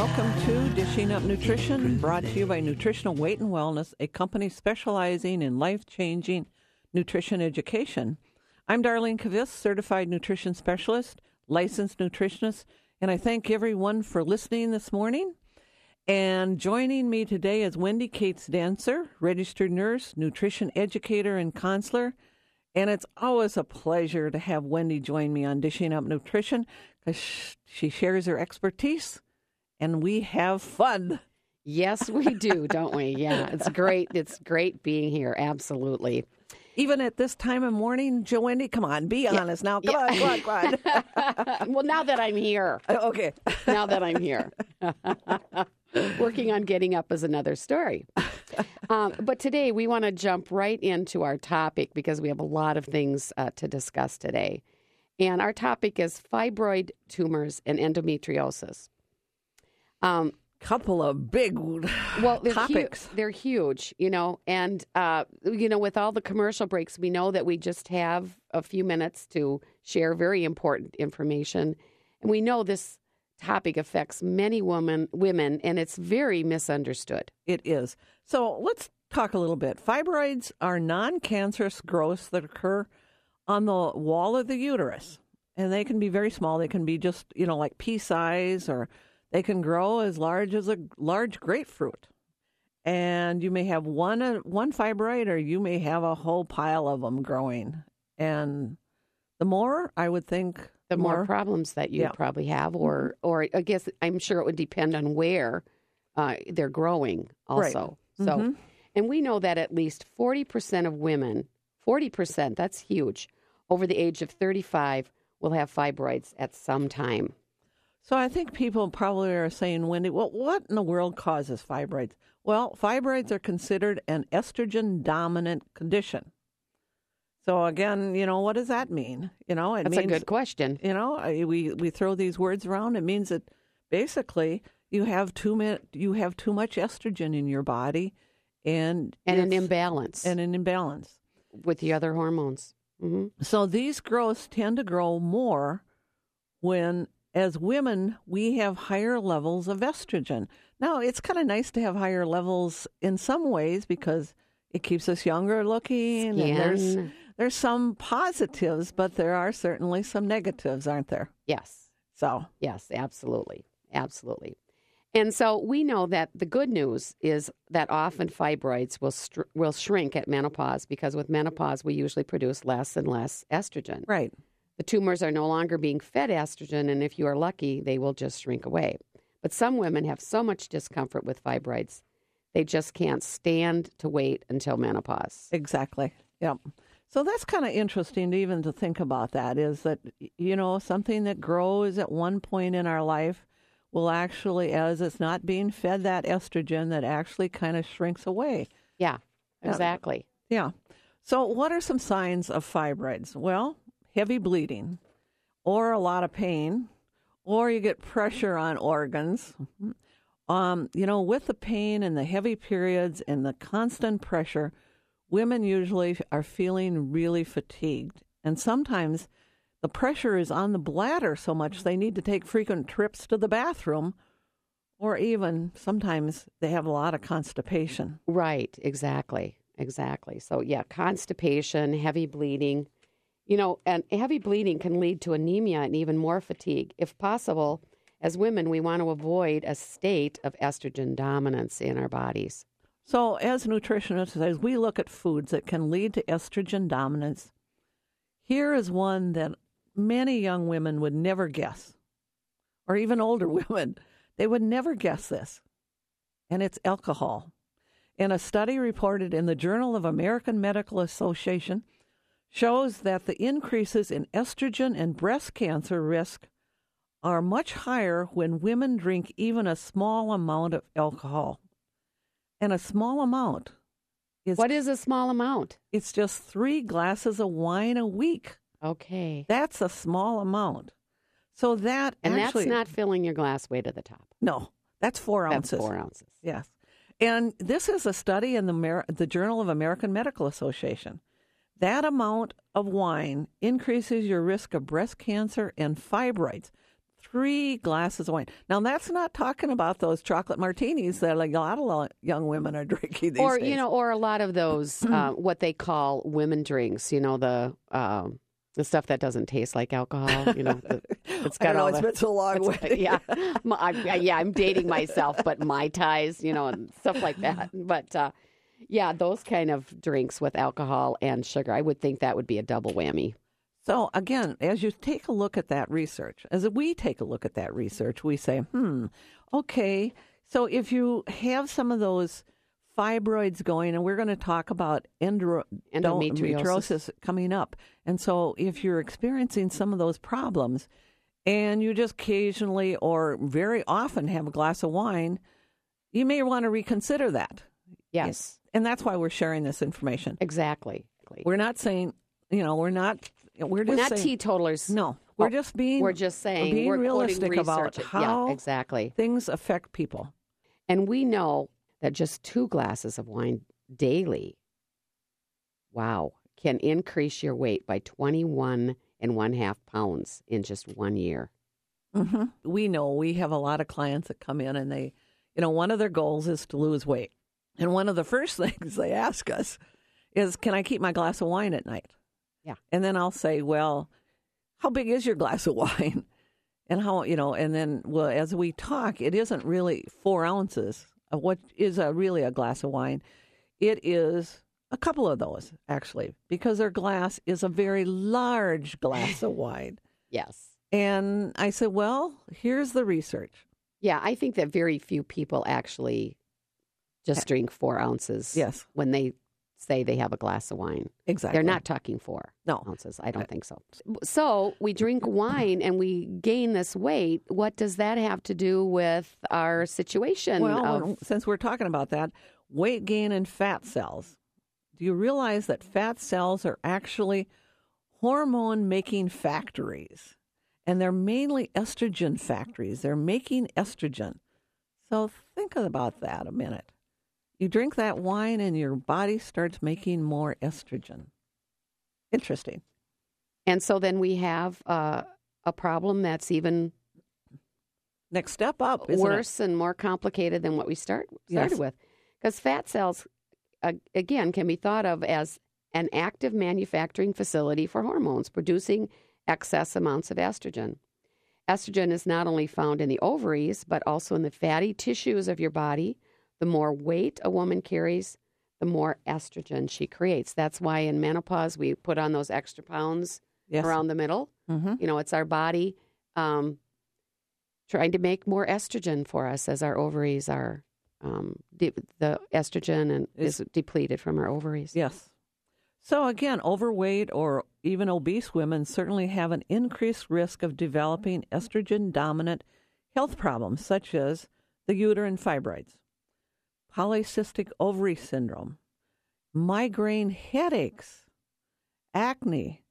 welcome to Dishing Up Nutrition, brought to you by Nutritional Weight and Wellness, a company specializing in life changing nutrition education. I'm Darlene Kvist, certified nutrition specialist, licensed nutritionist, and I thank everyone for listening this morning. And joining me today is Wendy Cates Dancer, registered nurse, nutrition educator, and counselor. And it's always a pleasure to have Wendy join me on Dishing Up Nutrition because she shares her expertise and we have fun. Yes, we do, don't we? Yeah, it's great. It's great being here. Absolutely. Even at this time of morning, Joe Wendy, come on, be honest now. Come on, come on, come on. well, now that I'm here, okay. now that I'm here, working on getting up is another story. Um, but today we want to jump right into our topic because we have a lot of things uh, to discuss today. And our topic is fibroid tumors and endometriosis. Um, Couple of big well, they're topics. They're huge, you know, and uh, you know, with all the commercial breaks, we know that we just have a few minutes to share very important information, and we know this topic affects many women, women, and it's very misunderstood. It is. So let's talk a little bit. Fibroids are non cancerous growths that occur on the wall of the uterus. And they can be very small. They can be just, you know, like pea size, or they can grow as large as a large grapefruit. And you may have one uh, one fibroid, or you may have a whole pile of them growing. And the more, I would think, The more, problems that you Yeah. Mm-hmm. probably have, or or I guess I'm sure it would depend on where uh, they're growing, Right. also. So, Mhm. and we know that at least forty percent of women, forty percent, that's huge, over the age of thirty-five will have fibroids at some time. So I think people probably are saying, Wendy, well, what in the world causes fibroids? Well, fibroids are considered an estrogen dominant condition. So again, you know, what does that mean? You know, it That's means a good question. you know, we we throw these words around. It means that basically you have too mi- you have too much estrogen in your body, and And an imbalance and an imbalance. with the other hormones. hmm So these growths tend to grow more when, as women, we have higher levels of estrogen. Now, it's kind of nice to have higher levels in some ways because it keeps us younger looking. And there's there's some positives, but there are certainly some negatives, aren't there? Yes. So Yes, absolutely. Absolutely. And so we know that the good news is that often fibroids will str- will shrink at menopause because with menopause we usually produce less and less estrogen. right, The tumors are no longer being fed estrogen and if you are lucky they will just shrink away. But some women have so much discomfort with fibroids they just can't stand to wait until menopause. exactly. Yep. So that's kind of interesting to even to think about that is that you know something that grows at one point in our life will actually as it's not being fed that estrogen that actually kind of shrinks away. Yeah. Yeah. Exactly. Yeah. So what are some signs of fibroids? Well, heavy bleeding or a lot of pain or you get pressure on organs. Um, you know, with the pain and the heavy periods and the constant pressure, women usually are feeling really fatigued. And sometimes the pressure is on the bladder so much they need to take frequent trips to the bathroom, or even sometimes they have a lot of constipation. Right, exactly. Exactly. So, yeah, constipation, heavy bleeding. You know, and heavy bleeding can lead to anemia and even more fatigue. If possible, as women, we want to avoid a state of estrogen dominance in our bodies. So, as nutritionists, as we look at foods that can lead to estrogen dominance, here is one that many young women would never guess, or even older women. They would never guess this, and it's alcohol. In a study reported in the Journal of American Medical Association shows that the increases in estrogen and breast cancer risk are much higher when women drink even a small amount of alcohol. And a small amount is What is a small amount? it's just 3 glasses of wine a week. Okay. That's a small amount. So that And actually that's not filling your glass way to the top. no, that's 4 That's ounces. four ounces. Yes. And this is a study in the, Mer- the Journal of American Medical Association. That amount of wine increases your risk of breast cancer and fibroids. Three glasses of wine. Now, that's not talking about those chocolate martinis that like a lot of young women are drinking these or days. you know, or a lot of those uh, what they call women drinks. You know, the um, the stuff that doesn't taste like alcohol. You know, the, it's got know, all it's the, been so long. yeah, My- I, yeah. I'm dating myself, but mai tais, you know, and stuff like that. But uh, yeah, those kind of drinks with alcohol and sugar, I would think that would be a double whammy. So again, as you take a look at that research, as we take a look at that research, we say, hmm, okay. So if you have some of those fibroids going, and we're going to talk about endro- Endometriosis. endometriosis coming up, and so if you're experiencing some of those problems, and you just occasionally or very often have a glass of wine, you may want to reconsider that. Yes, And that's why we're sharing this information. exactly. We're not saying, you know, we're not. We're just We're not saying, teetotalers. no, we're Oh, just being We're just saying being we're realistic about how yeah, exactly. things affect people. And we know that just two glasses of wine daily, wow, can increase your weight by 21 and one half pounds in just one year. Mm-hmm. We know we have a lot of clients that come in and they, you know, one of their goals is to lose weight. And one of the first things they ask us is, Can I keep my glass of wine at night? Yeah. And then I'll say, Well, how big is your glass of wine? And how, you know, and then, well, as we talk, it isn't really four ounces of what is a, really a glass of wine. It is a couple of those, actually, because their glass is a very large glass of wine. Yes. And I said, Well, here's the research. Yeah, I think that very few people actually just eh, drink four ounces Yes, when they say they have a glass of wine. exactly. They're not talking four No. ounces. I don't uh, think so. So we drink wine and we gain this weight. What does that have to do with our situation? Well, of, since we're talking about that, weight gain in fat cells. Do you realize that fat cells are actually hormone making factories? And they're mainly estrogen factories. They're making estrogen. So think about that a minute. You drink that wine and your body starts making more estrogen. Interesting. and so then we have uh, a problem that's even Next step up, isn't it? worse and more complicated than what we start started Yes. with. Because fat cells, uh, again, can be thought of as an active manufacturing facility for hormones, producing excess amounts of estrogen. Estrogen is not only found in the ovaries, but also in the fatty tissues of your body. The more weight a woman carries, the more estrogen she creates. That's why in menopause we put on those extra pounds Yes. around the middle. hmm You know, it's our body um, trying to make more estrogen for us as our ovaries are. Um, de- the estrogen and is, depleted from our ovaries. Yes. So again, overweight or even obese women certainly have an increased risk of developing estrogen dominant health problems such as the uterine fibroids, polycystic ovary syndrome, migraine headaches, acne,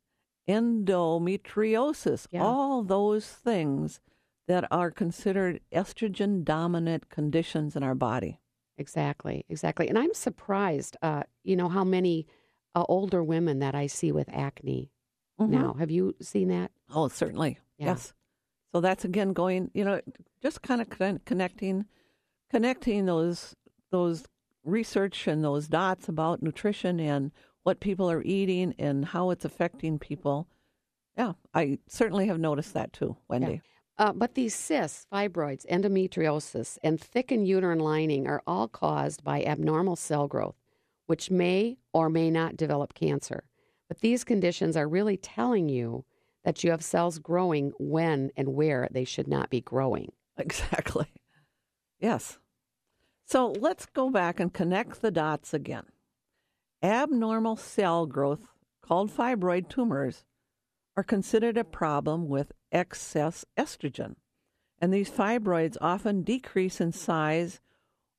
endometriosis, Yeah. all those things that are considered estrogen dominant conditions in our body. Exactly, exactly. And I'm surprised, uh, you know, how many uh, older women that I see with acne Mhm. now. Have you seen that? Oh, certainly. Yeah. Yes. So that's again going, you know, just kind of con- connecting, connecting those those research and those dots about nutrition and what people are eating and how it's affecting people. Yeah, I certainly have noticed that too, Wendy. Uh, but these cysts, fibroids, endometriosis, and thickened uterine lining are all caused by abnormal cell growth, which may or may not develop cancer. But these conditions are really telling you that you have cells growing when and where they should not be growing. Exactly. Yes. So let's go back and connect the dots again. Abnormal cell growth, called fibroid tumors, are considered a problem with excess estrogen. And these fibroids often decrease in size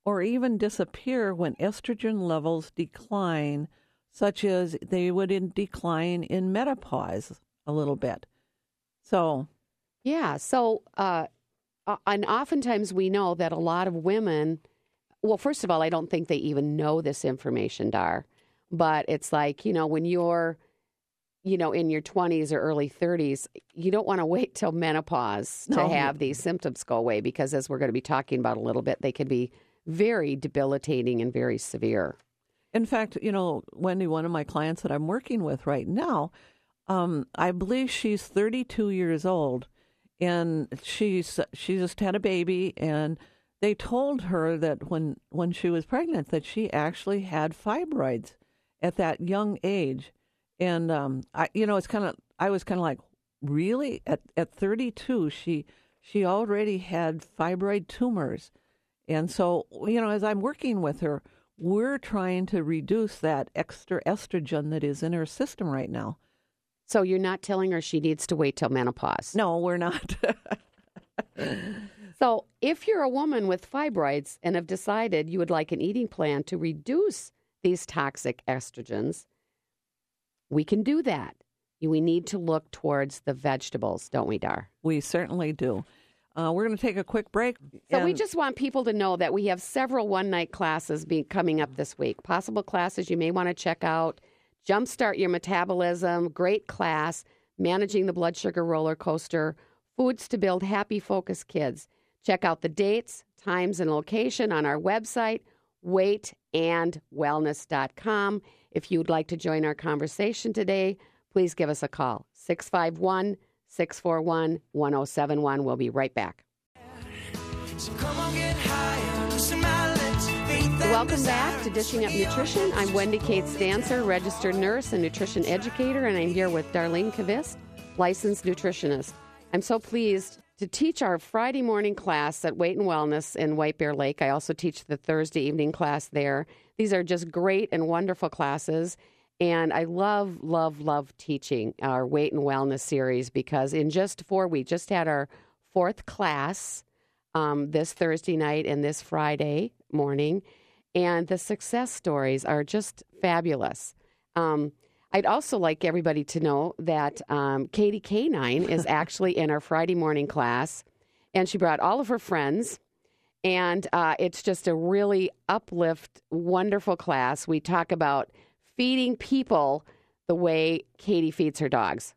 or even disappear when estrogen levels decline, such as they would in decline in menopause a little bit. So, Yeah. So, uh, and oftentimes we know that a lot of women, well, first of all, I don't think they even know this information, Dar. But it's like, you know, when you're, you know, in your 20s or early 30s, you don't want to wait till menopause to have these symptoms go away because, as we're going to be talking about a little bit, they can be very debilitating and very severe. in fact, you know, Wendy, one of my clients that I'm working with right now, um, I believe she's 32 years old, and she's she just had a baby, and they told her that when when she was pregnant that she actually had fibroids at that young age, and um, I, you know, it's kind of I was kind of like, really at at 32 she she already had fibroid tumors, and so you know, as I'm working with her, we're trying to reduce that extra estrogen that is in her system right now. So, you're not telling her she needs to wait till menopause. No, we're not. So, if you're a woman with fibroids and have decided you would like an eating plan to reduce these toxic estrogens, we can do that. We need to look towards the vegetables, don't we, Dar? we certainly do. Uh, we're going to take a quick break. So we just want people to know that we have several one night classes being coming up this week. Possible classes you may want to check out. Jumpstart your metabolism, great class, managing the blood sugar roller coaster, foods to build happy focused kids. Check out the dates, times, and location on our website, weightandwellness.com. If you'd like to join our conversation today, please give us a call 651 641 1071. We'll be right back. So come on, get higher, loosen my lips, faith that Welcome back to Dishing Up Nutrition. I'm Wendy Cates Dancer, registered nurse and nutrition educator, and I'm here with Darlene Kvist, licensed nutritionist. I'm so pleased to teach our Friday morning class at Weight and Wellness in White Bear Lake. I also teach the Thursday evening class there. These are just great and wonderful classes. And I love, love, love teaching our Weight and Wellness series because in just four we just had our fourth class um, this Thursday night and this Friday morning. And the success stories are just fabulous. Um, I'd also like everybody to know that um, Katie K9 is actually in our Friday morning class, and she brought all of her friends. And uh, it's just a really uplift, wonderful class. We talk about feeding people the way Katie feeds her dogs.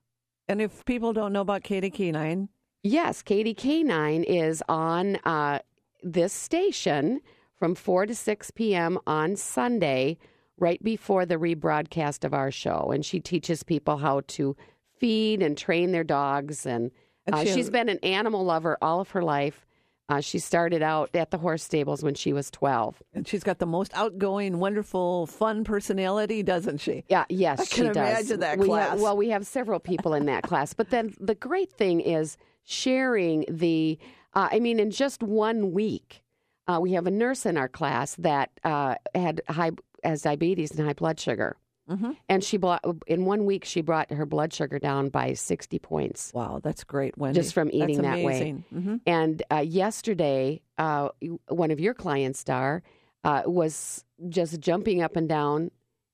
And if people don't know about Katie K9, Yes, Katie K9 is on uh, this station from 4 to 6 p.m. on Sunday, right before the rebroadcast of our show. And she teaches people how to feed and train their dogs. And, uh, she's been an animal lover all of her life. Uh, she started out at the horse stables when she was 12. and she's got the most outgoing, wonderful, fun personality, doesn't she? Yeah, yes, I she can does. imagine that we class. Have, well, we have several people in that class, but then the great thing is sharing the. Uh, I mean, in just one week, uh, we have a nurse in our class that uh, had high has diabetes and high blood sugar, Mhm. and she brought in one week she brought her blood sugar down by sixty points. Wow, that's great, Wendy. Just from eating that way. Mhm. And uh, yesterday, uh, one of your clients, Dar, uh, was just jumping up and down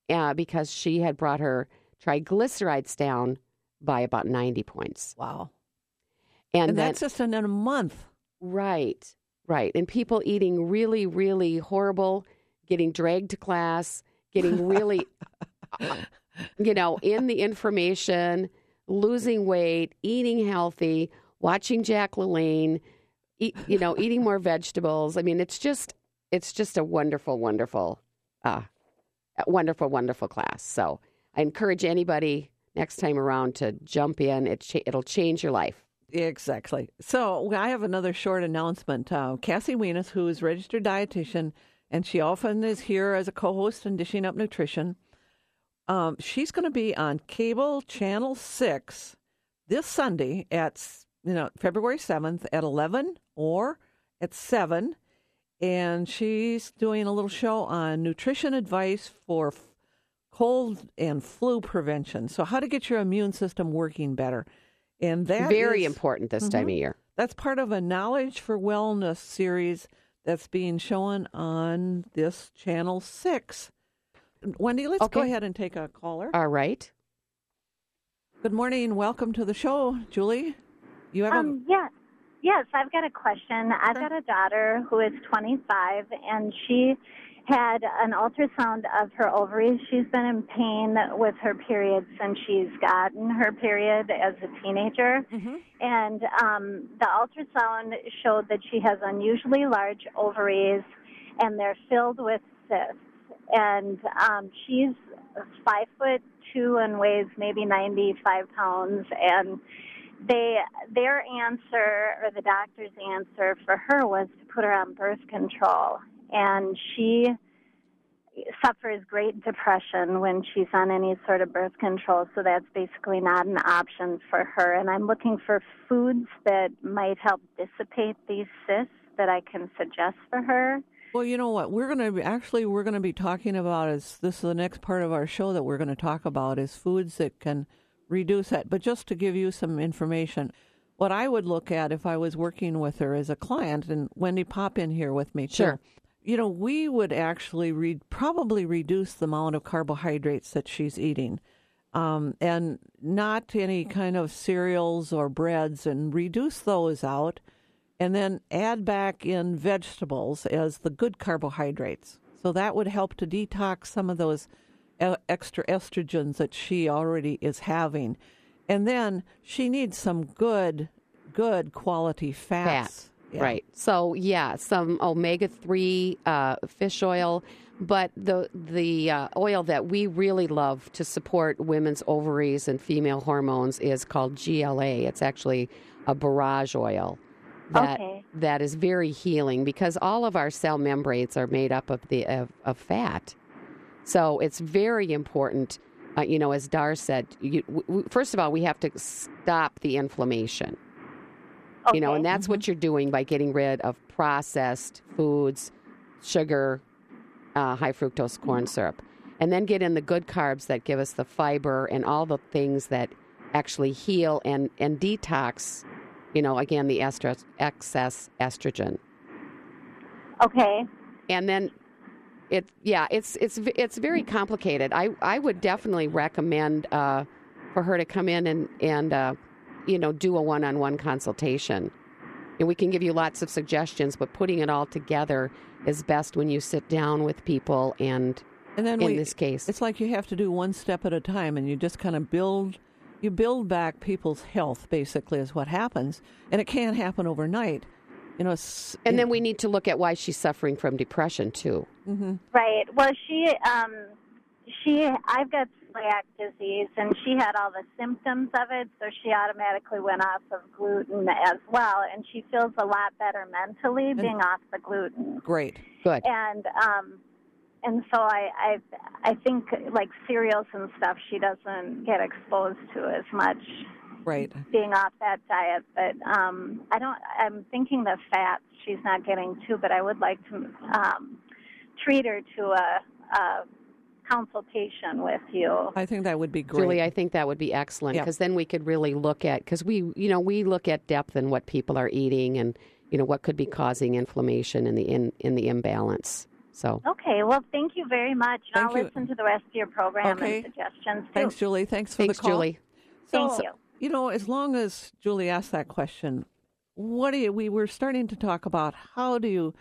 uh, because she had brought her triglycerides down by about 90 points. Wow. And, And, then, that's just in a month. right, right. And people eating really, really horrible, getting dragged to class, getting really, you know, in the information, losing weight, eating healthy, watching Jack LaLanne, eat, you know, eating more vegetables. I mean, it's just, it's just a wonderful, wonderful, uh, wonderful, wonderful class. So I encourage anybody next time around to jump in. It cha- it'll change your life. Exactly. So I have another short announcement. Uh, Cassie Weness, who is registered dietitian, and she often is here as a co-host in Dishing Up Nutrition. Um, she's going to be on cable channel six this Sunday at you know February seventh at eleven or at seven, and she's doing a little show on nutrition advice for f- cold and flu prevention. So how to get your immune system working better. And that Very is- important this time of year. That's part of a Knowledge for Wellness series that's being shown on this channel six. Wendy, let's go ahead and take a caller. All right. Good morning. Welcome to the show, Julie. You have Um, yes, yes, I've got a question. I've got a daughter who is 25, and she had an ultrasound of her ovaries. She's been in pain with her period since she's gotten her period as a teenager. And um, the ultrasound showed that she has unusually large ovaries, and they're filled with cysts. And um, she's five foot two and weighs maybe 95 pounds. And they their answer or the doctor's answer for her was to put her on birth control and she suffers great depression when she's on any sort of birth control so that's basically not an option for her and i'm looking for foods that might help dissipate these cysts that i can suggest for her Well, you know what? We're going to be, actually we're going to be talking about is this is the next part of our show that we're going to talk about is foods that can reduce that. But just to give you some information, what I would look at if I was working with her as a client, and Wendy, pop in here with me too. You know, we would actually re- probably reduce the amount of carbohydrates that she's eating. Um, and not any kind of cereals or breads, and reduce those out and then add back in vegetables as the good carbohydrates. So that would help to detox some of those extra estrogens that she already is having. And then she needs some good, good quality Fat. Yeah. Right. So yeah, some omega three uh, fish oil, but the the uh, oil that we really love to support women's ovaries and female hormones is called GLA. It's actually a borage oil. That, Okay. that is very healing because all of our cell membranes are made up of the of, of fat. So it's very important. Uh, you know, as Dar said, you, w- w- first of all, we have to stop the inflammation. You know, and that's what you're doing by getting rid of processed foods, sugar, uh, high fructose corn syrup, and then get in the good carbs that give us the fiber and all the things that actually heal and, and detox, you know, again, the estro- excess estrogen. okay. And then it, yeah, it's, it's, it's very complicated. I, I would definitely recommend uh, for her to come in and, and uh, you know, do a one on one consultation. And we can give you lots of suggestions, but putting it all together is best when you sit down with people and And then in we, this case. it's like you have to do one step at a time, and you just kind of build. You build back people's health, basically, is what happens, and it can't happen overnight. You know, And then we need to look at why she's suffering from depression too. Right. Well, she, um, she, I've got celiac disease, and she had all the symptoms of it, so she automatically went off of gluten as well, and she feels a lot better mentally being off the gluten. great. Good. And um, and so I, I, I think like cereals and stuff, she doesn't get exposed to as much Right. being off that diet. But um, I don't. I'm thinking the fats she's not getting too, but I would like to um, treat her to a, a consultation with you. I think that would be great. Julie, I think that would be excellent Yeah. because then we could really look at because we, you know, we look at depth and what people are eating and you know what could be causing inflammation in the in in the imbalance. So Okay, well, thank you very much. And Thank I'll you. listen to the rest of your program Okay. and suggestions too. Thanks, Julie. Thanks for thanks, the call. Julie. Thank you. You know, as long as Julie asked that question, what do you, we were starting to talk about how do you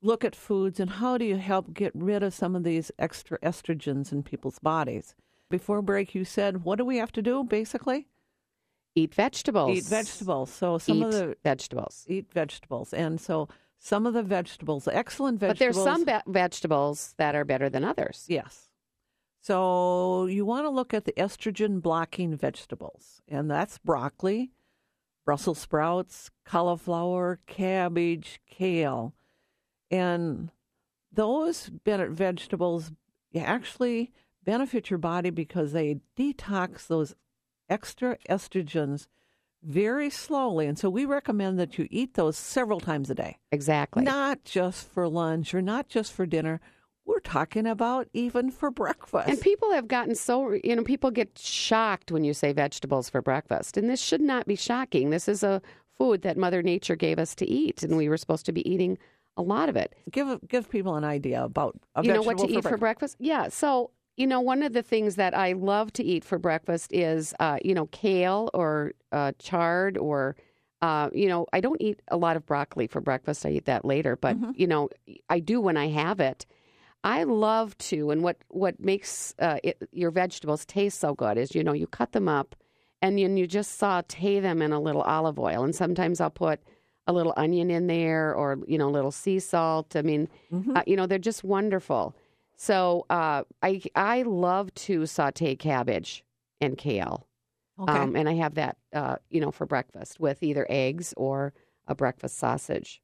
look at foods and how do you help get rid of some of these extra estrogens in people's bodies? Before break, you said, what do we have to do basically? Eat vegetables. Eat vegetables. So some Eat of the vegetables. eat vegetables, and so some of the vegetables, excellent vegetables. But there's some be- vegetables that are better than others. Yes. So you want to look at the estrogen blocking vegetables, and that's broccoli, Brussels sprouts, cauliflower, cabbage, kale. And those vegetables actually benefit your body because they detox those extra estrogens very slowly. And so we recommend that you eat those several times a day Exactly. not just for lunch or not just for dinner. we're talking about even for breakfast. And people have gotten so, you know, people get shocked when you say vegetables for breakfast. And this should not be shocking. This is a food that Mother Nature gave us to eat, and we were supposed to be eating a lot of it. give give people an idea about you know what to vegetable eat for breakfast? Yeah. So, you know, one of the things that I love to eat for breakfast is, uh, you know, kale or uh, chard or, uh, you know, I don't eat a lot of broccoli for breakfast. I eat that later, but, you know, I do when I have it. I love to, and what what makes uh, it, your vegetables taste so good is, you know, you cut them up, and then you just saute them in a little olive oil, and sometimes I'll put a little onion in there, or you know, a little sea salt. I mean, uh, you know, they're just wonderful. So uh, I I love to saute cabbage and kale, Okay. um, and I have that uh, you know for breakfast with either eggs or a breakfast sausage.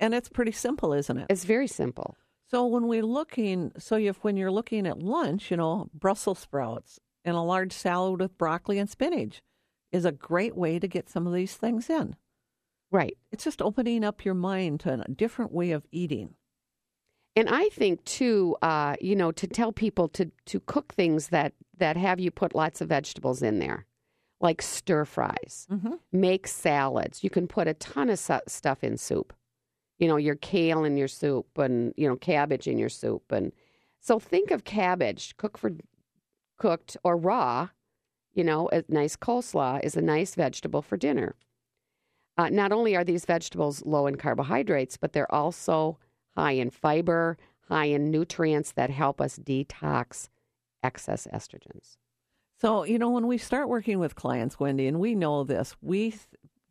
and it's pretty simple, isn't it? It's very simple. So when we're looking, so if when you're looking at lunch, you know, Brussels sprouts and a large salad with broccoli and spinach is a great way to get some of these things in. Right. It's just opening up your mind to a different way of eating. And I think too, uh, you know, to tell people to to cook things that that have you put lots of vegetables in there, like stir fries, make salads. You can put a ton of su- stuff in soup. You know, your kale in your soup, and you know, cabbage in your soup, and so think of cabbage, cook for cooked or raw. You know, a nice coleslaw is a nice vegetable for dinner. Uh, not only are these vegetables low in carbohydrates, but they're also high in fiber, high in nutrients that help us detox excess estrogens. So, you know, when we start working with clients, Wendy, and we know this, we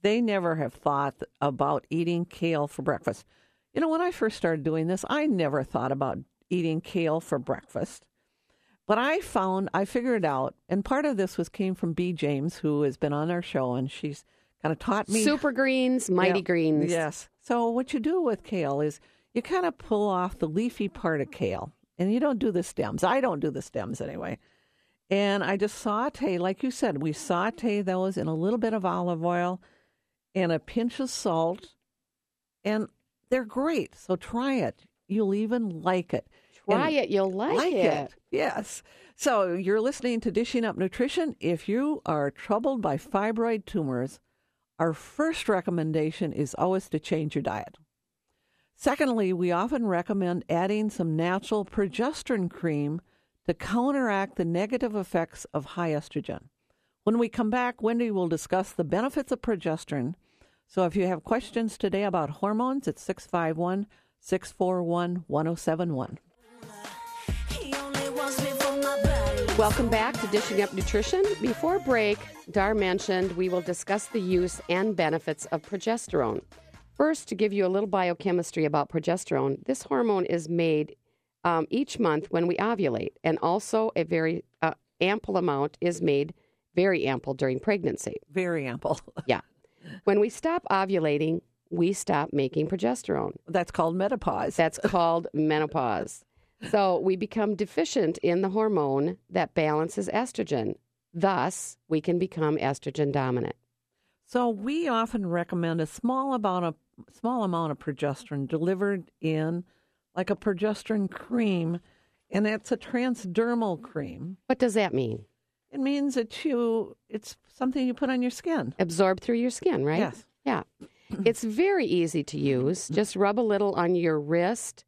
they never have thought about eating kale for breakfast. You know, when I first started doing this, I never thought about eating kale for breakfast. But I found I figured out, and part of this was came from B. James, who has been on our show, and she's kind of taught me Super greens, mighty Yeah. greens. Yes. So what you do with kale is you kind of pull off the leafy part of kale, and you don't do the stems. I don't do the stems anyway. And I just saute, like you said, we saute those in a little bit of olive oil and a pinch of salt, and they're great. So try it. You'll even like it. Try And- it, you'll like, it. Yes. So you're listening to Dishing Up Nutrition. If you are troubled by fibroid tumors, our first recommendation is always to change your diet. Secondly, we often recommend adding some natural progesterone cream to counteract the negative effects of high estrogen. When we come back, Wendy will discuss the benefits of progesterone. So if you have questions today about hormones, it's 651 641 1071. Welcome back to Dishing Up Nutrition. Before break, Dar mentioned we will discuss the use and benefits of progesterone. First, to give you a little biochemistry about progesterone, this hormone is made um, each month when we ovulate, and also a very uh, ample amount is made, very ample during pregnancy. Very ample. Yeah. When we stop ovulating, we stop making progesterone. That's called menopause. That's called menopause. So we become deficient in the hormone that balances estrogen. Thus, we can become estrogen dominant. So we often recommend a small amount of small amount of progesterone delivered in like a progesterone cream, and it's a transdermal cream. What does that mean? It means that you it's something you put on your skin. Absorb through your skin, right? Yes. Yeah. It's very easy to use. Just rub a little on your wrist,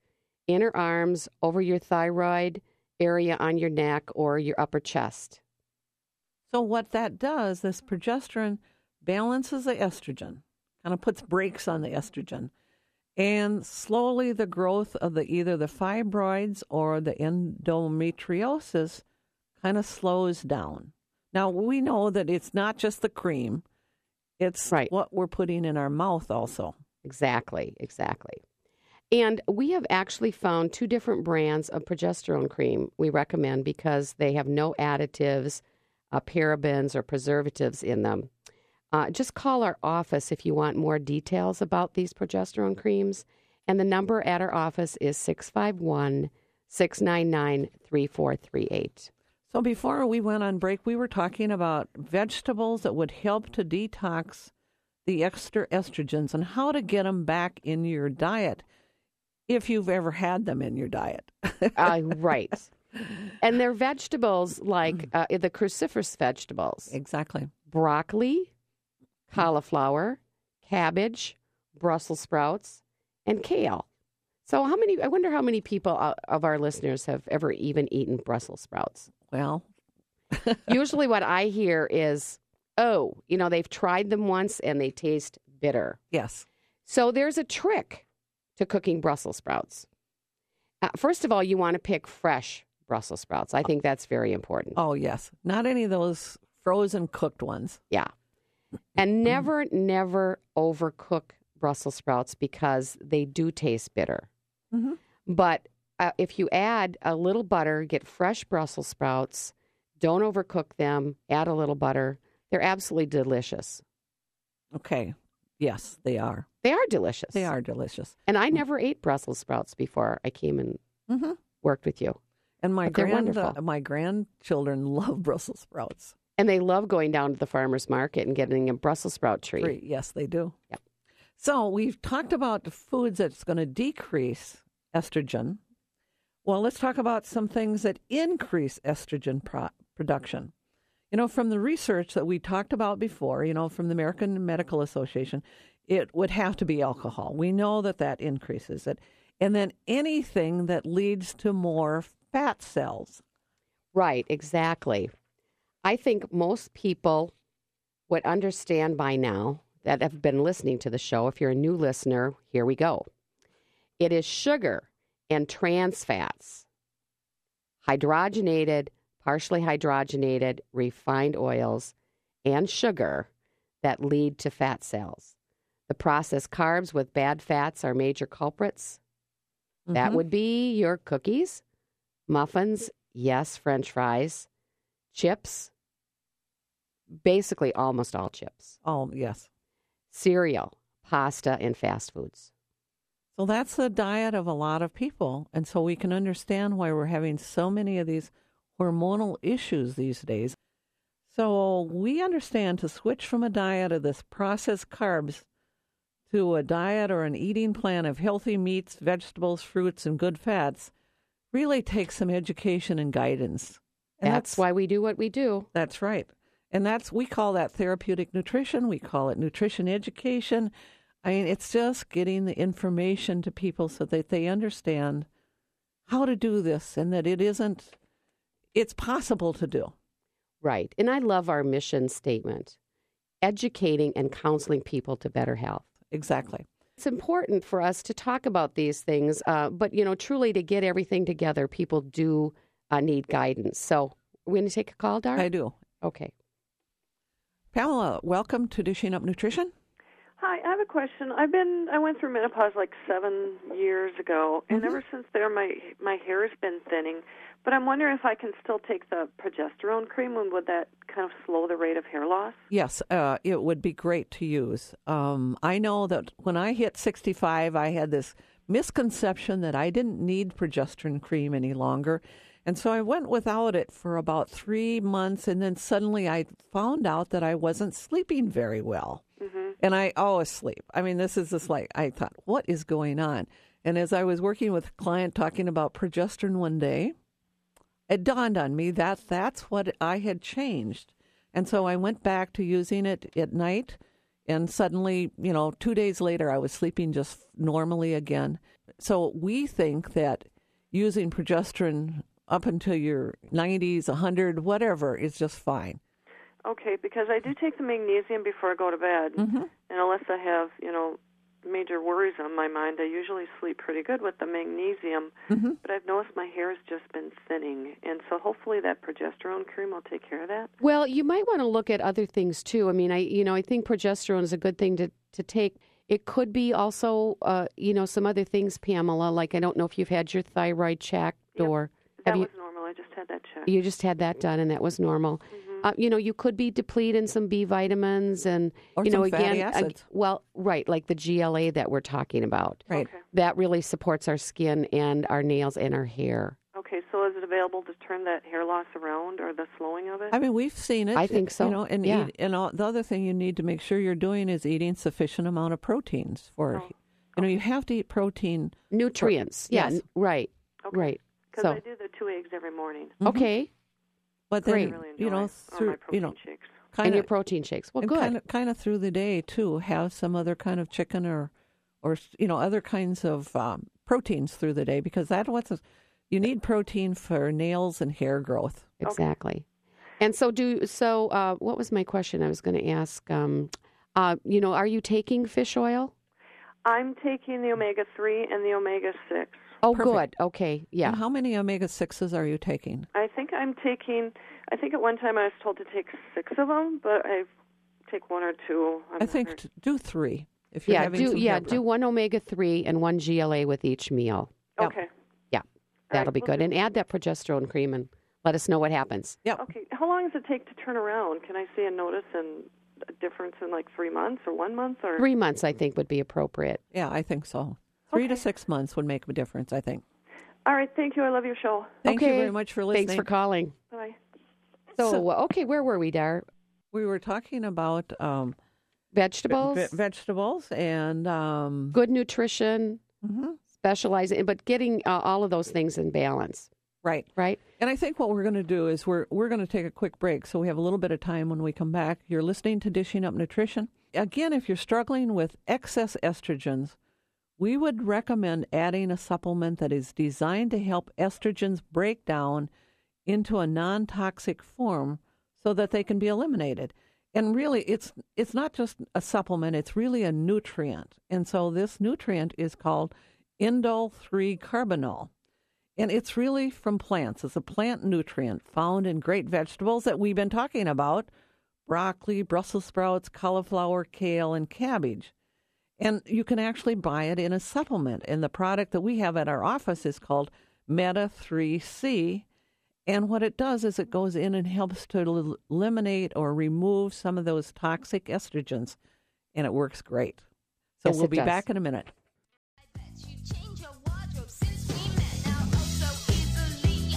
inner arms, over your thyroid area on your neck or your upper chest. So what that does, this progesterone balances the estrogen, kind of puts brakes on the estrogen, and slowly the growth of the either the fibroids or the endometriosis kind of slows down. Now we know that it's not just the cream; it's Right. what we're putting in our mouth also. Exactly, exactly. And we have actually found two different brands of progesterone cream we recommend because they have no additives, uh, parabens, or preservatives in them. Uh, just call our office if you want more details about these progesterone creams. And the number at our office is 651 699 3438. So before we went on break, we were talking about vegetables that would help to detox the extra estrogens and how to get them back in your diet. If you've ever had them in your diet. uh, right. And they're vegetables like uh, the cruciferous vegetables exactly. broccoli, cauliflower, cabbage, Brussels sprouts, and kale. So, how many? I wonder how many people uh, of our listeners have ever even eaten Brussels sprouts. Well, Usually, what I hear is, oh, you know, they've tried them once and they taste bitter. yes. So, there's a trick to cooking Brussels sprouts. Uh, first of all, you want to pick fresh Brussels sprouts. I think that's very important. Oh, yes. Not any of those frozen cooked ones. Yeah. And never, never overcook Brussels sprouts because they do taste bitter. Mhm. But uh, if you add a little butter, get fresh Brussels sprouts, don't overcook them, add a little butter, they're absolutely delicious. Okay. Yes, they are. They are delicious. They are delicious. And I never ate Brussels sprouts before I came and Mm-hmm. worked with you. And my grand, wonderful. my grandchildren love Brussels sprouts. And they love going down to the farmer's market and getting a Brussels sprout tree. Free. Yes, they do. Yep. So we've talked about the foods that's going to decrease estrogen. Well, let's talk about some things that increase estrogen pro- production. You know, from the research that we talked about before, you know, from the American Medical Association, it would have to be alcohol. We know that that increases it. And then anything that leads to more fat cells. Right, exactly. I think most people would understand by now that have been listening to the show. If you're a new listener, here we go. It is sugar and trans fats, hydrogenated, partially hydrogenated, refined oils, and sugar that lead to fat cells. The processed carbs with bad fats are major culprits. That Mhm. would be your cookies, muffins, yes, french fries, chips, basically almost all chips, Oh, yes. cereal, pasta, and fast foods. So that's the diet of a lot of people. And so we can understand why we're having so many of these hormonal issues these days. So we understand to switch from a diet of this processed carbs to a diet or an eating plan of healthy meats, vegetables, fruits, and good fats really takes some education and guidance. And That's, why we do what we do. that's right. And that's we call that therapeutic nutrition. We call it nutrition education. I mean, it's just getting the information to people so that they understand how to do this and that it isn't it's possible to do. Right. And I love our mission statement educating and counseling people to better health. Exactly. It's important for us to talk about these things, uh, but you know, truly to get everything together, people do uh, need guidance. So, we're going to take a call, Dar? I do. Okay. Pamela, welcome to Dishing Up Nutrition. Hi, I have a question. I've been I went through menopause like seven years ago, and ever since there, my my hair has been thinning. But I'm wondering if I can still take the progesterone cream, and would that kind of slow the rate of hair loss? Yes, uh, it would be great to use. Um, I know that when I hit 65, I had this misconception that I didn't need progesterone cream any longer. And so I went without it for about three months. And then suddenly I found out that I wasn't sleeping very well. And I always sleep. I mean, this is just like, I thought, what is going on? And as I was working with a client talking about progesterone one day, it dawned on me that that's what I had changed. And so I went back to using it at night. And suddenly, you know, two days later, I was sleeping just normally again. So we think that using progesterone up until your 90s, 100, whatever, is just fine. Okay, because I do take the magnesium before I go to bed, Mm-hmm. and unless I have you know major worries on my mind, I usually sleep pretty good with the magnesium. Mm-hmm. But I've noticed my hair has just been thinning, and so hopefully that progesterone cream will take care of that. Well, you might want to look at other things too. I mean, I you know, I think progesterone is a good thing to to take. It could be also, uh, you know, some other things, Pamela. Like I don't know if you've had your thyroid checked Yep. or That have you was normal. I just had that checked. you just had that done and that was normal. Uh, you know, you could be depleted in some B vitamins and Or you know some fatty again, ag- well, right, like the GLA that we're talking about. Right. Okay. That really supports our skin and our nails and our hair. Okay, so is it available to turn that hair loss around or the slowing of it? I mean, we've seen it. I think so. You know, and Yeah. eat, and all, the other thing you need to make sure you're doing is eating sufficient amount of proteins for Oh. You know, you have to eat protein. Nutrients. Yeah, Yes. n- right. Okay. Right. Because So- I do the two eggs every morning. Okay. But Great. Really you know, all my through, protein you know, shakes. kind and your of protein shakes. Well, and good. kind of kind of through the day too, have some other kind of chicken or or you know other kinds of um, proteins through the day because that's what's you need protein for nails and hair growth. Exactly. And so do so. Uh, what was my question? I was going to ask. Um, uh, you know, are you taking fish oil? I'm taking the omega three and the omega six. Oh, Perfect. good. Okay. Yeah. And how many omega sixes are you taking? I think I'm taking. I think at one time I was told to take six of them, but I take one or two. I'm I think t- do three if you're yeah. having Do some yeah. hair Do one omega three and one GLA with each meal. Yep. Okay. Yeah, that'll right, be will good. do. And add that progesterone cream and let us know what happens. Yeah. Okay. How long does it take to turn around? Can I see a notice and a difference in like three months or one month or? Three months, I think, would be appropriate. Yeah, I think so. Three to six months would make a difference. I think. All right. Thank you. I love your show. Thank okay. you very much for listening. Thanks for calling. Bye. So, So- okay, where were we, Dar? we were talking about um, Vegetables, ve- vegetables and um, good nutrition, mhm, specializing, but getting uh, all of those things in balance, right. right? And I think what we're going to do is we're we're going to take a quick break, so we have a little bit of time when we come back. You're listening to Dishing Up Nutrition. Again, if you're struggling with excess estrogens, we would recommend adding a supplement that is designed to help estrogens break down into a non-toxic form so that they can be eliminated. And really it's it's not just a supplement, it's really a nutrient. And so this nutrient is called indole 3 carbinol. And it's really from plants. It's a plant nutrient found in great vegetables that we've been talking about broccoli, Brussels sprouts, cauliflower, kale, and cabbage. And you can actually buy it in a supplement. And the product that we have at our office is called Meta 3C. And what it does is it goes in and helps to eliminate or remove some of those toxic estrogens. And it works great. So Yes, we'll be does. back in a minute.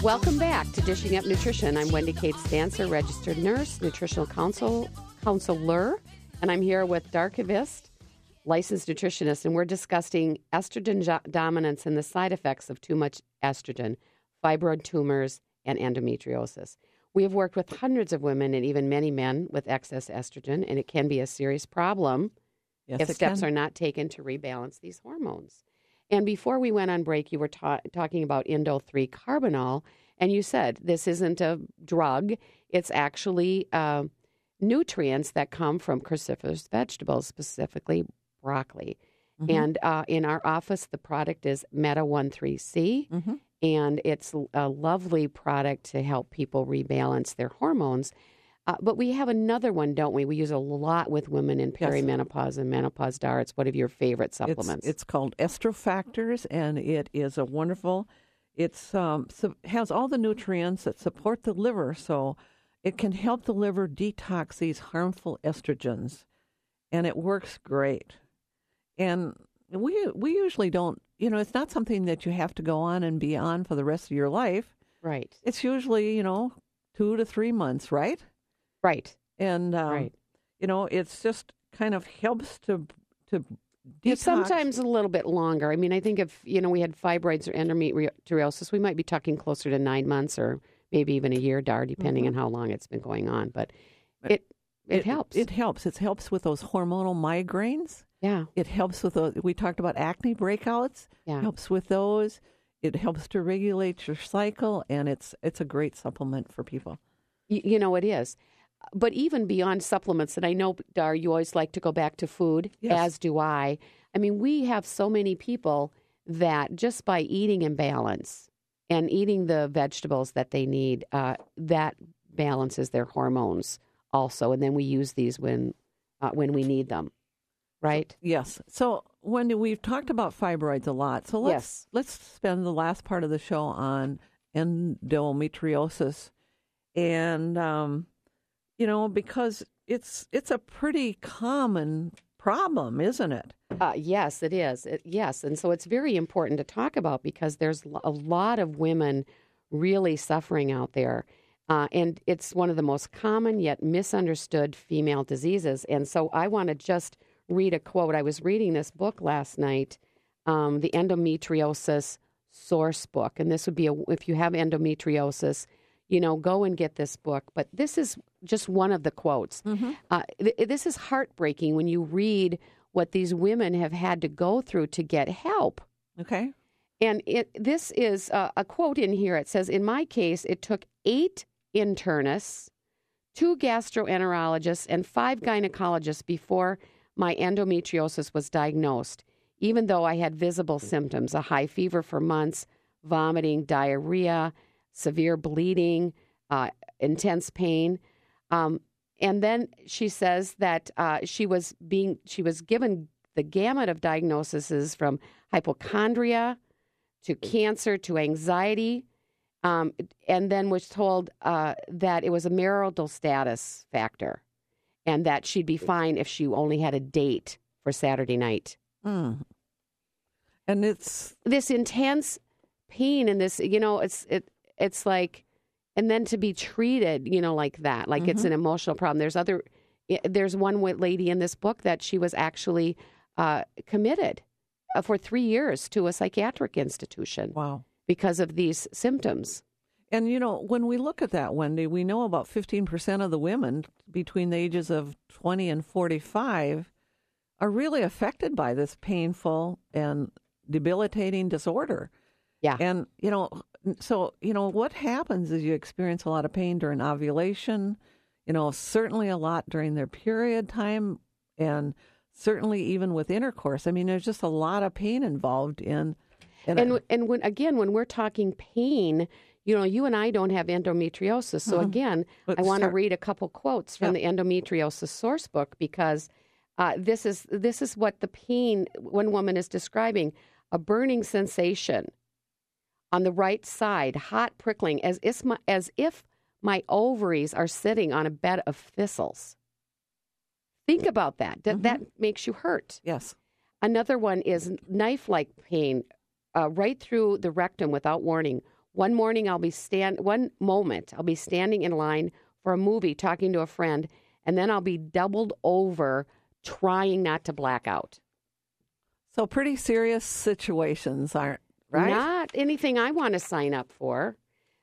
Welcome back to Dishing Up Nutrition. I'm Wendy Cates Dancer, registered nurse, nutritional counsel, counselor, and I'm here with Dar Kvist, licensed nutritionist, and we're discussing estrogen dominance and the side effects of too much estrogen, fibroid tumors, and endometriosis. We have worked with hundreds of women and even many men with excess estrogen, and it can be a serious problem Yes, if steps can. are not taken to rebalance these hormones. And before we went on break, you were ta- talking about indole 3 carbinol, and you said this isn't a drug, it's actually uh, nutrients that come from cruciferous vegetables, specifically broccoli. Mm-hmm. And uh, in our office, the product is Meta I3C, Mhm. and it's a lovely product to help people rebalance their hormones. Uh, but we have another one, don't we? We use a lot with women in Yes. perimenopause and menopause. Dar, it's one of your favorite supplements. It's, it's called Estrofactors, and it is a wonderful. It's um, so, has all the nutrients that support the liver, so it can help the liver detox these harmful estrogens, and it works great. And we we usually don't, you know, it's not something that you have to go on and be on for the rest of your life. right, It's usually, you know, two to three months, right? right, And um, right. you know, it's just kind of helps to to detox. sometimes a little bit longer. I mean, I think if you know we had fibroids or endometriosis, we might be talking closer to nine months or maybe even a year, Dar, depending on how long it's been going on. But it it, helps. It helps. It helps with those hormonal migraines. yeah, It helps with those. We talked about acne breakouts. yeah. Helps with those. It helps to regulate your cycle, and it's it's a great supplement for people. Y- you know it is. But even beyond supplements, and I know, Dar, you always like to go back to food, Yes. as do I. I mean, we have so many people that just by eating in balance and eating the vegetables that they need, uh, that balances their hormones also. And then we use these when uh, when we need them, right? Yes. So Wendy, we've talked about fibroids a lot. So let's Yes. let's spend the last part of the show on endometriosis, and um, you know because it's it's a pretty common problem, isn't it? Uh, yes, it is. It, yes, and so it's very important to talk about because there's a lot of women really suffering out there, uh, and it's one of the most common yet misunderstood female diseases. And so I want to just read a quote. I was reading this book last night um, the endometriosis source book, and this would be a, if you have endometriosis, you know, go and get this book. But this is just one of the quotes. Uh, th- this is heartbreaking when you read what these women have had to go through to get help. Okay. And it, this is a, a quote in here. It says, In my case, it took eight internists, two gastroenterologists, and five gynecologists before my endometriosis was diagnosed, even though I had visible symptoms a high fever for months, vomiting, diarrhea, severe bleeding, uh, intense pain. Um, and then she says that uh, she was being she was given the gamut of diagnoses from hypochondria to cancer to anxiety, um, and then was told uh, that it was a marital status factor, and that she'd be fine if she only had a date for Saturday night. Mm. And it's This intense pain and this, you know, it's it it's like, and then to be treated, you know, like that, like it's an emotional problem. There's other, there's one lady in this book that she was actually uh, committed uh, for three years to a psychiatric institution wow. Because of these symptoms. And you know, when we look at that, Wendy, we know about 15% of the women between the ages of 20 and 45 are really affected by this painful and debilitating disorder. Yeah. And, you know, so, you know, what happens is you experience a lot of pain during ovulation, you know, certainly a lot during their period time, and certainly even with intercourse. I mean, there's just a lot of pain involved in. In and it. and when again when we're talking pain you know you and i don't have endometriosis. So again But i want to read a couple quotes from the endometriosis source book because uh, this is this is what the pain one woman is describing a burning sensation on the right side hot prickling as if my, as if my ovaries are sitting on a bed of thistles. Think about that. That, that makes you hurt. Yes. Another one is knife like pain uh, right through the rectum without warning. One morning, I'll be stand. One moment, I'll be standing in line for a movie, talking to a friend, and then I'll be doubled over, trying not to black out. So pretty serious situations aren't right. Not anything I want to sign up for.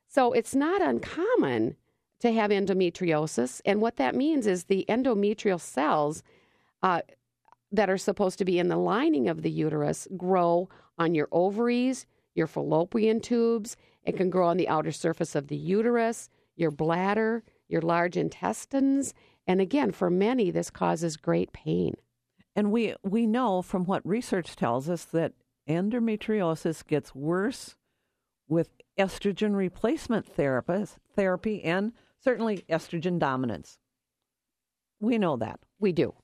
So it's not uncommon to have endometriosis, and what that means is the endometrial cells. Uh, that are supposed to be in the lining of the uterus grow on your ovaries, your fallopian tubes. It can grow on the outer surface of the uterus, your bladder, your large intestines. And again, for many, this causes great pain. And we we know from what research tells us that endometriosis gets worse with estrogen replacement therapist, therapy and certainly estrogen dominance. We know that. We do.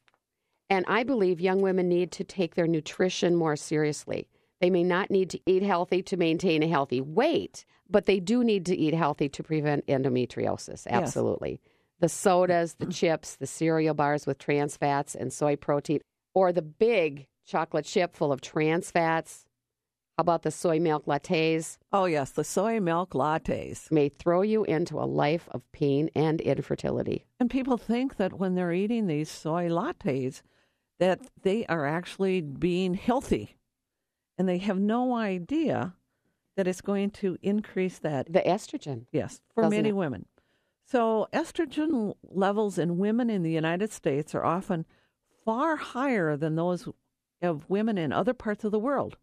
And I believe young women need to take their nutrition more seriously. They may not need to eat healthy to maintain a healthy weight, but they do need to eat healthy to prevent endometriosis. Absolutely. The sodas, the chips, the cereal bars with trans fats and soy protein, or the big chocolate chip full of trans fats. How about the soy milk lattes? Oh yes, the soy milk lattes. May throw you into a life of pain and infertility. And people think that when they're eating these soy lattes that they are actually being healthy. And they have no idea that it's going to increase that The estrogen. Yes, for many it? women. So, estrogen levels in women in the United States are often far higher than those of women in other parts of the world.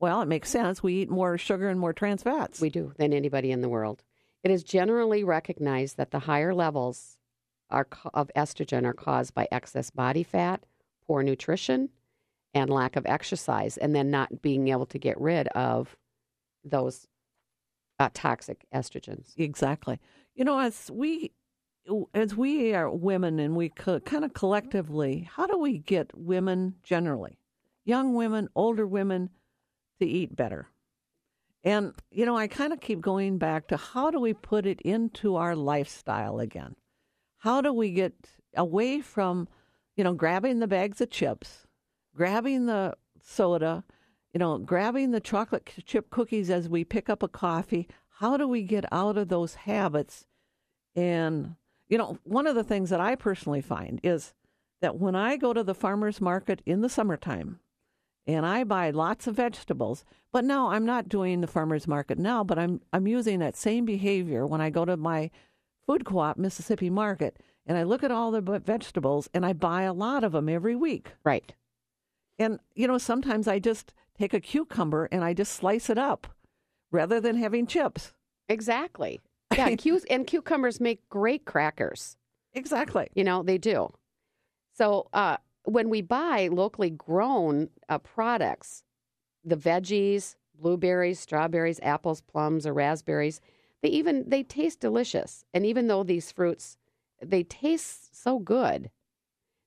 Well, it makes sense. We eat more sugar and more trans fats. We do than anybody in the world. It is generally recognized that the higher levels are, of estrogen are caused by excess body fat, poor nutrition, and lack of exercise, and then not being able to get rid of those uh, toxic estrogens. Exactly. You know, as we as we are women and we co- kind of collectively, how do we get women generally, young women, older women, to eat better? And you know, I kind of keep going back to how do we put it into our lifestyle again? How do we get away from, you know, grabbing the bags of chips, grabbing the soda, you know, grabbing the chocolate chip cookies as we pick up a coffee? How do we get out of those habits? And, you know, one of the things that I personally find is that when I go to the farmer's market in the summertime and I buy lots of vegetables. But now I'm not doing the farmers market now, but I'm I'm using that same behavior when I go to my food co-op Mississippi Market and I look at all the vegetables and I buy a lot of them every week. Right. And you know, sometimes I just take a cucumber and I just slice it up rather than having chips. Exactly. Yeah, cu- and cucumbers make great crackers. Exactly. You know, they do. So uh, when we buy locally grown uh, products, the veggies, blueberries, strawberries, apples, plums, or raspberries, they even they taste delicious. And even though these fruits they taste so good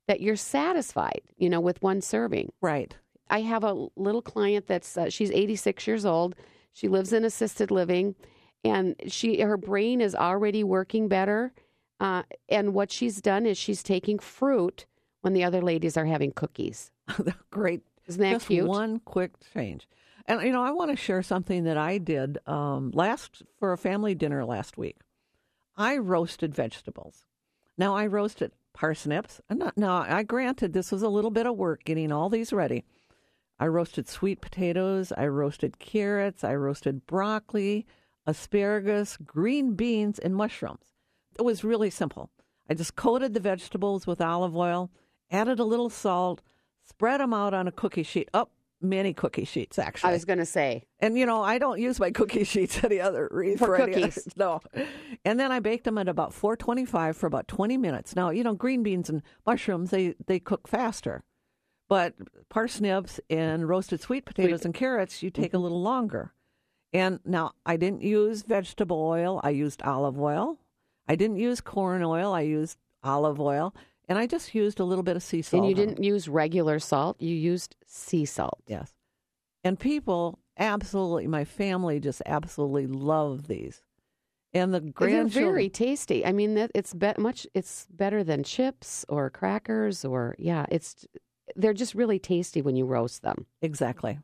that you're satisfied, you know, with one serving. Right. I have a little client that's uh, she's 86 years old. She lives in assisted living, and she her brain is already working better. Uh, and what she's done is she's taking fruit when the other ladies are having cookies. Great. Isn't that Just cute? one quick change. And you know, I want to share something that I did um, last for a family dinner last week. I roasted vegetables. Now I roasted parsnips. Not, now I granted this was a little bit of work getting all these ready. I roasted sweet potatoes. I roasted carrots. I roasted broccoli, asparagus, green beans, and mushrooms. It was really simple. I just coated the vegetables with olive oil, added a little salt, spread them out on a cookie sheet. Up oh, many cookie sheets actually. I was going to say, and you know, I don't use my cookie sheets any other re- For any other- cookies. no. And then I baked them at about 425 for about 20 minutes. Now, you know, green beans and mushrooms they they cook faster. But parsnips and roasted sweet potatoes and carrots, you take a mm-hmm. little longer. And now I didn't use vegetable oil, I used olive oil. I didn't use corn oil, I used olive oil, and I just used a little bit of sea salt. and you didn't use regular salt; you used sea salt. Yes. And people absolutely, my family just absolutely love these. And the They're grandchildren. very tasty. I mean, that it's be- much. It's better than chips or crackers or yeah. It's they're just really tasty when you roast them. Exactly.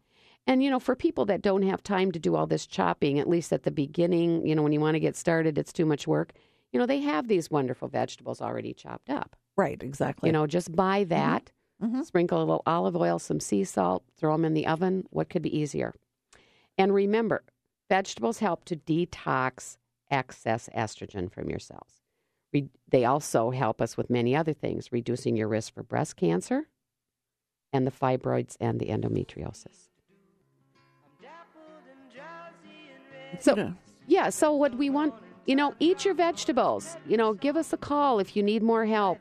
And you know, for people that don't have time to do all this chopping, at least at the beginning, you know, when you want to get started, it's too much work. You know, they have these wonderful vegetables already chopped up. Right, exactly. You know, just buy that, Mhm. sprinkle a little olive oil, some sea salt, throw them in the oven. What could be easier? And remember, vegetables help to detox excess estrogen from your cells. Re- they also help us with many other things, reducing your risk for breast cancer and the fibroids and the endometriosis. So, Yeah. yeah, so what we want, you know, eat your vegetables. You know, give us a call if you need more help.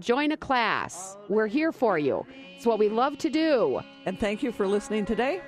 Join a class. We're here for you. It's what we love to do. And thank you for listening today.